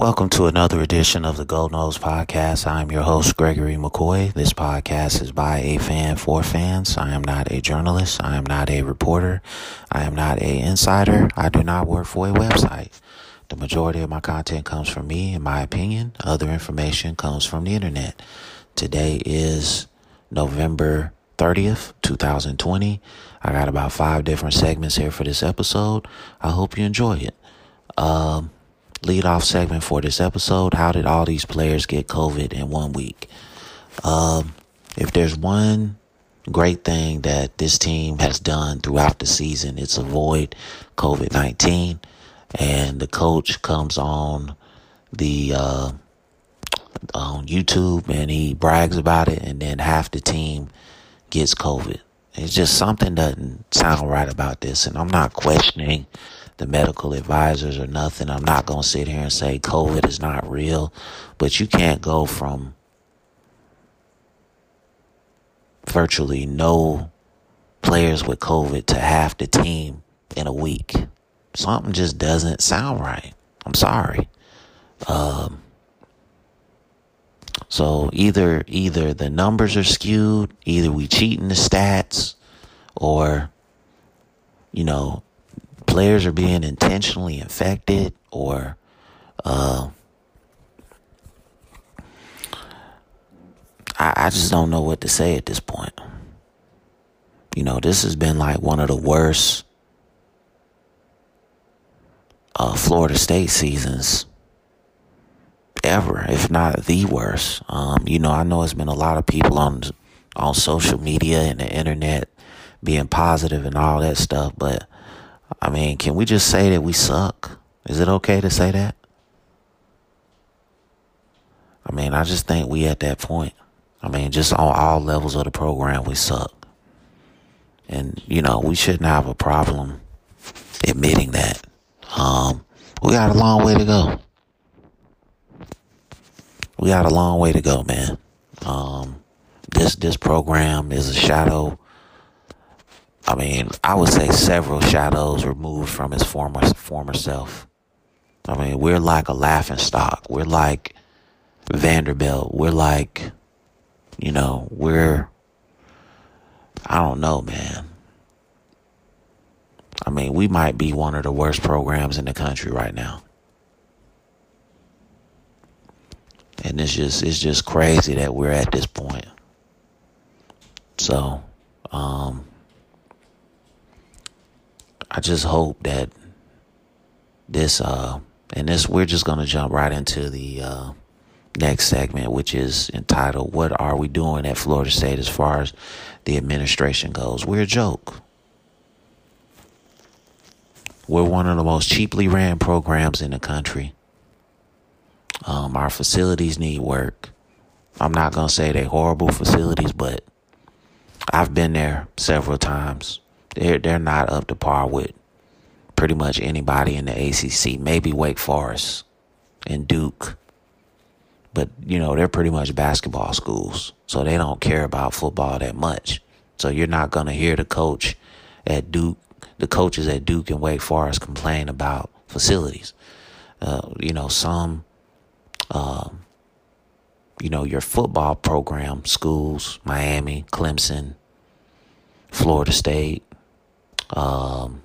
Welcome to another edition of the Go Noles Podcast. I'm your host, Gregory McCoy. This podcast is by a fan for fans. I am not a journalist. I am not a reporter. I am not a insider. I do not work for a website. The majority of my content comes from me, in my opinion. Other information comes from the internet. Today is November 30th, 2020. I got about five different segments here for this episode. I hope you enjoy it. Um, lead off segment for this episode. How did all these players get COVID in one week? Um, if there's one great thing that this team has done throughout the season, it's avoid COVID 19. And the coach comes on the, uh, on YouTube and he brags about it, and then half the team gets COVID. It's just something doesn't sound right about this, and I'm not questioning the medical advisors or nothing. I'm not going to sit here and say COVID is not real, but you can't go from virtually no players with COVID to half the team in a week. Something just doesn't sound right. I'm sorry. Um, so either either the numbers are skewed, either we cheating the stats, or you know players are being intentionally infected or uh, I, I just don't know what to say at this point. You know, this has been like one of the worst uh, Florida State seasons ever, if not the worst. Um, you know, I know it's been a lot of people on on social media and the internet being positive and all that stuff, but I mean, can we just say that we suck? Is it okay to say that? I mean, I just think we at that point. I mean, just on all levels of the program, we suck. And, you know, we shouldn't have a problem admitting that. Um, we got a long way to go. We got a long way to go, man. Um, this, this program is a shadow I mean, I would say several shadows removed from his former former self. I mean, we're like a laughing stock. We're like Vanderbilt. We're like, you know, we're I don't know, man. I mean, we might be one of the worst programs in the country right now. And it's just it's just crazy that we're at this point. So, um just hope that this uh and this we're just gonna jump right into the uh next segment, which is entitled What Are We Doing at Florida State as far as the administration goes? We're a joke. We're one of the most cheaply ran programs in the country. Um, our facilities need work. I'm not gonna say they're horrible facilities, but I've been there several times. They're they're not up to par with pretty much anybody in the ACC. Maybe Wake Forest and Duke, but you know they're pretty much basketball schools, so they don't care about football that much. So you're not gonna hear the coach at Duke, the coaches at Duke and Wake Forest complain about facilities. Uh, you know some. Um, you know, your football program, schools, Miami, Clemson, Florida State, um,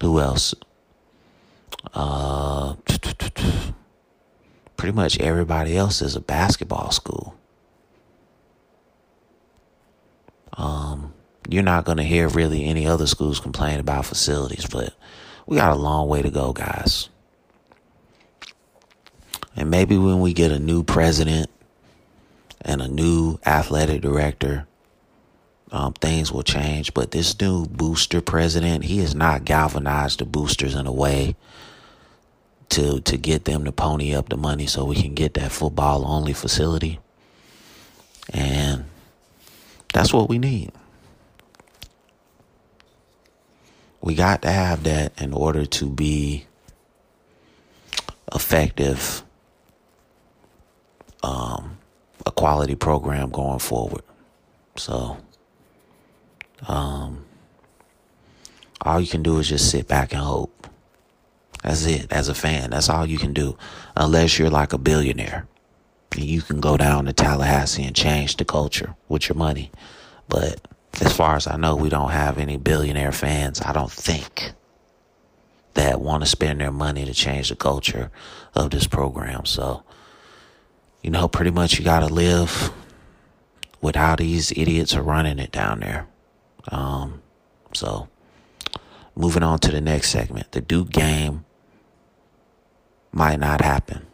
who else? Uh, pretty much everybody else is a basketball school. Um, you're not going to hear really any other schools complain about facilities, but we got a long way to go, guys. And maybe when we get a new president and a new athletic director, um, things will change. But this new booster president, he has not galvanized the boosters in a way to to get them to pony up the money so we can get that football only facility. And that's what we need. We got to have that in order to be effective um, a quality program going forward. So um, all you can do is just sit back and hope. That's it. As a fan, that's all you can do, unless you're like a billionaire. and You can go down to Tallahassee and change the culture with your money. But as far as I know, we don't have any billionaire fans. I don't think that want to spend their money to change the culture of this program. So, you know, pretty much you got to live with how these idiots are running it down there. Um, so, moving on to the next segment. The Duke game might not happen.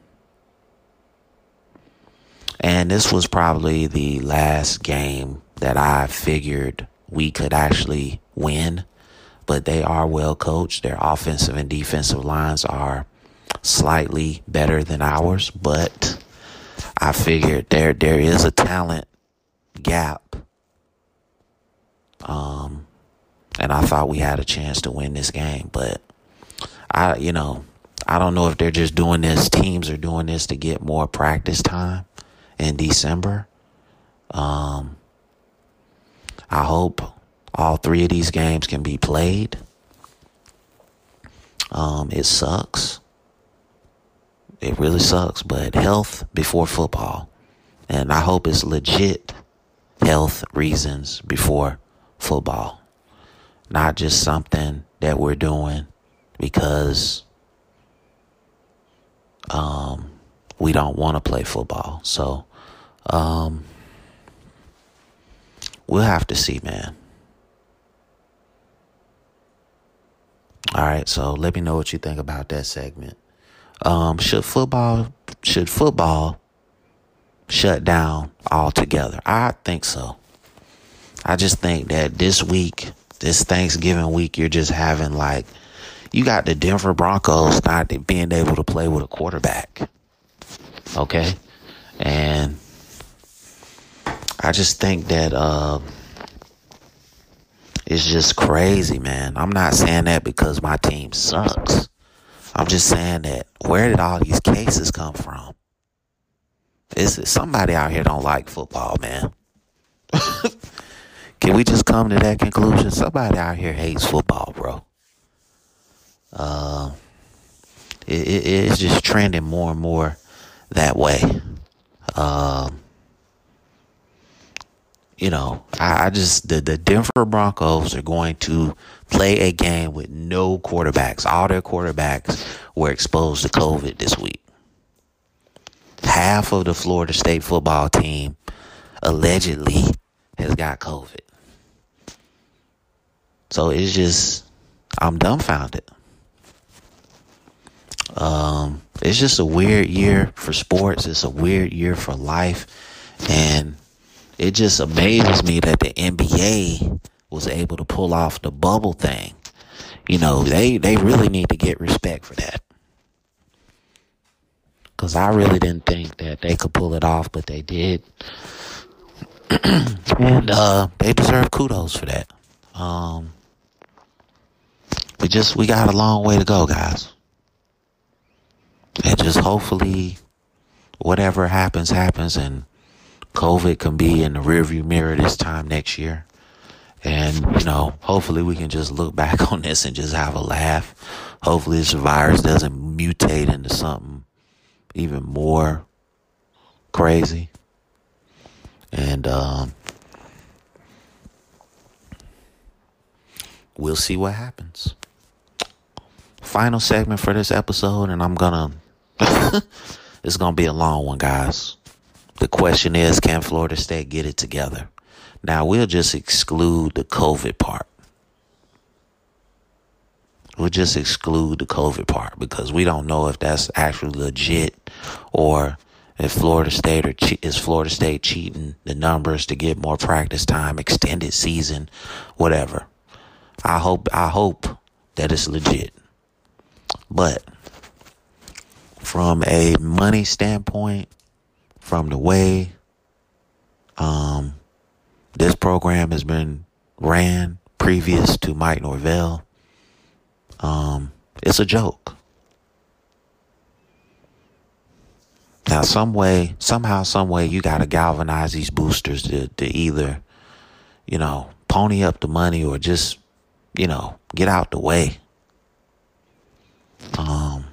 And this was probably the last game that I figured we could actually win. But they are well coached. Their offensive and defensive lines are slightly better than ours, but I figured there there is a talent gap. Um and I thought we had a chance to win this game, but I you know, I don't know if they're just doing this teams are doing this to get more practice time in December. Um I hope all three of these games can be played. Um, it sucks. It really sucks, but health before football. And I hope it's legit health reasons before football. Not just something that we're doing because um, we don't want to play football. So, um, We'll have to see, man. All right, so let me know what you think about that segment. Um, should football should football shut down altogether? I think so. I just think that this week, this Thanksgiving week, you're just having like you got the Denver Broncos not being able to play with a quarterback. Okay? And I just think that uh, it's just crazy, man. I'm not saying that because my team sucks. I'm just saying that where did all these cases come from? Is somebody out here don't like football, man? Can we just come to that conclusion? Somebody out here hates football, bro. Uh, it, it, it's just trending more and more that way. Um, you know, I, I, just the the Denver Broncos are going to play a game with no quarterbacks. All their quarterbacks were exposed to COVID this week. Half of the Florida State football team allegedly has got COVID. So it's just I'm dumbfounded. Um, it's just a weird year for sports. It's a weird year for life, and it just amazes me that the NBA was able to pull off the bubble thing. You know, they, they really need to get respect for that. Cause I really didn't think that they could pull it off, but they did. and, uh, they deserve kudos for that. Um, we just, we got a long way to go, guys. And just hopefully whatever happens, happens and COVID can be in the rearview mirror this time next year. And, you know, hopefully we can just look back on this and just have a laugh. Hopefully this virus doesn't mutate into something even more crazy. And, um, we'll see what happens. Final segment for this episode, and I'm gonna, it's gonna be a long one, guys. The question is, can Florida State get it together? Now we'll just exclude the COVID part. We'll just exclude the COVID part because we don't know if that's actually legit or if Florida State or che- is Florida State cheating the numbers to get more practice time, extended season, whatever. I hope I hope that it's legit. But from a money standpoint, from the way um, this program has been ran previous to Mike Norvell. Um, it's a joke. Now, some way, somehow, some way, you got to galvanize these boosters to, to either, you know, pony up the money or just, you know, get out the way. Um,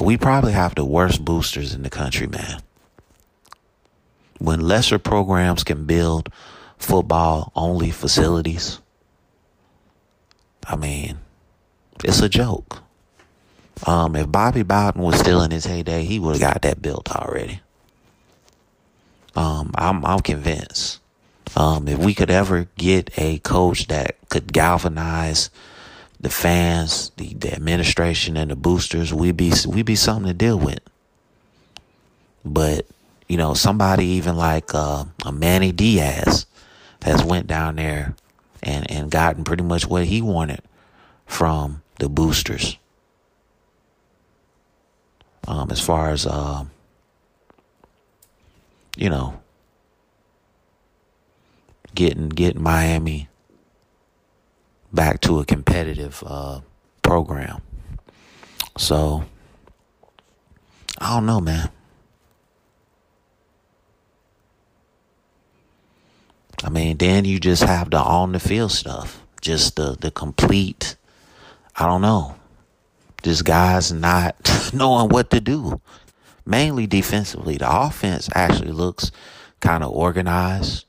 we probably have the worst boosters in the country, man. When lesser programs can build football only facilities, I mean, it's a joke. Um, if Bobby Bowden was still in his heyday, he would have got that built already. Um, I'm I'm convinced. Um, if we could ever get a coach that could galvanize the fans, the, the administration, and the boosters, we'd be we'd be something to deal with. But you know, somebody even like uh, a Manny Diaz has went down there and and gotten pretty much what he wanted from the boosters. Um, as far as uh, you know, getting getting Miami back to a competitive uh, program. So I don't know, man. I mean, then you just have the on the field stuff, just the the complete. I don't know. This guy's not knowing what to do. Mainly defensively, the offense actually looks kind of organized.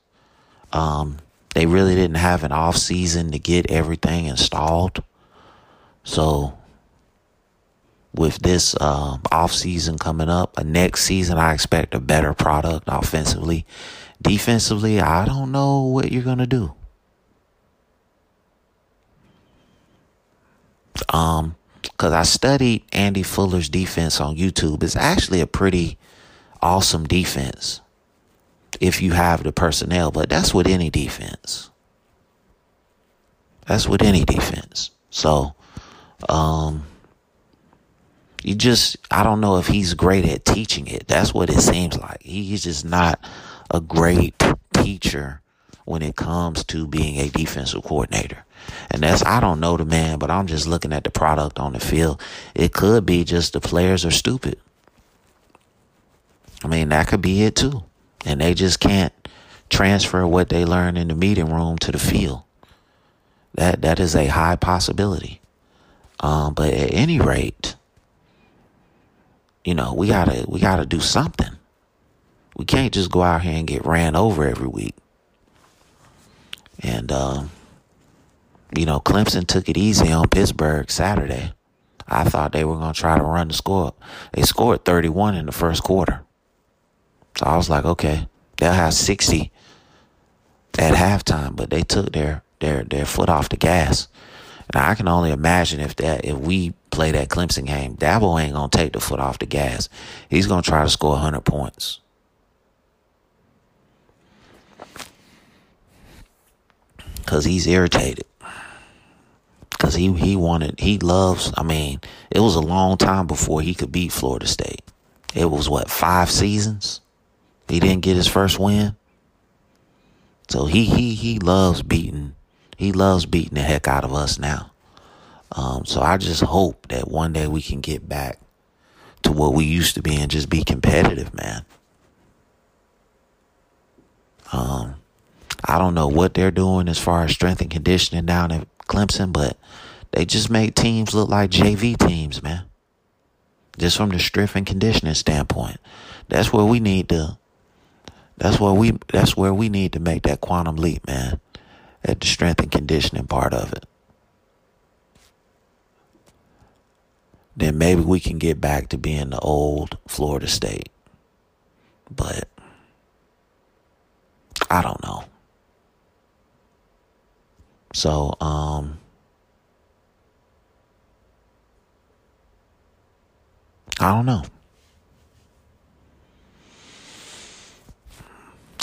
Um, they really didn't have an off season to get everything installed. So with this uh, off season coming up, next season I expect a better product offensively. Defensively, I don't know what you're gonna do. Um, because I studied Adam Fuller's defense on YouTube. It's actually a pretty awesome defense if you have the personnel, but that's with any defense. That's with any defense. So, um, you just, I don't know if he's great at teaching it. That's what it seems like. He's just not a great teacher when it comes to being a defensive coordinator. And that's, I don't know the man, but I'm just looking at the product on the field. It could be just the players are stupid. I mean, that could be it too and they just can't transfer what they learn in the meeting room to the field. That that is a high possibility. Um, but at any rate, you know, we gotta we gotta do something. We can't just go out here and get ran over every week. And um, you know, Clemson took it easy on Pittsburgh Saturday. I thought they were gonna try to run the score. They scored 31 in the first quarter. So I was like, okay, they'll have 60 at halftime, but they took their their their foot off the gas. And I can only imagine if that if we play that Clemson game, Dabo ain't gonna take the foot off the gas. He's gonna try to score 100 points. Cause he's irritated. Cause he he wanted he loves. I mean, it was a long time before he could beat Florida State. It was what five seasons. He didn't get his first win. So he he he loves beating he loves beating the heck out of us now. Um, so I just hope that one day we can get back to what we used to be and just be competitive, man. Um, I don't know what they're doing as far as strength and conditioning down at Clemson, but they just make teams look like JV teams, man. Just from the strength and conditioning standpoint, that's where we need to that's where we that's where we need to make that quantum leap, man. At the strength and conditioning part of it. Then maybe we can get back to being the old Florida State. But I don't know. So, um I don't know.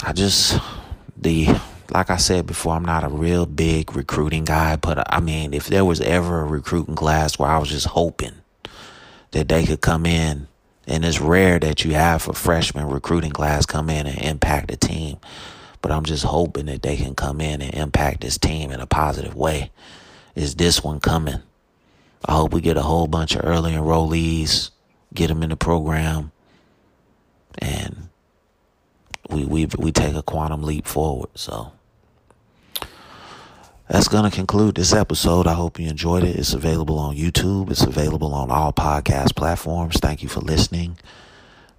I just the like I said before, I'm not a real big recruiting guy, but I mean, if there was ever a recruiting class where I was just hoping that they could come in, and it's rare that you have a freshman recruiting class come in and impact a team, but I'm just hoping that they can come in and impact this team in a positive way. Is this one coming? I hope we get a whole bunch of early enrollees, get them in the program, and we we we take a quantum leap forward. So that's going to conclude this episode. I hope you enjoyed it. It's available on YouTube. It's available on all podcast platforms. Thank you for listening.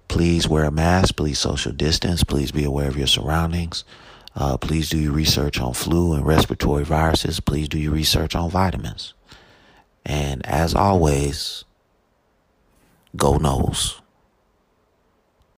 Please wear a mask. Please social distance. Please be aware of your surroundings. Uh, please do your research on flu and respiratory viruses. Please do your research on vitamins. And as always, go Noles.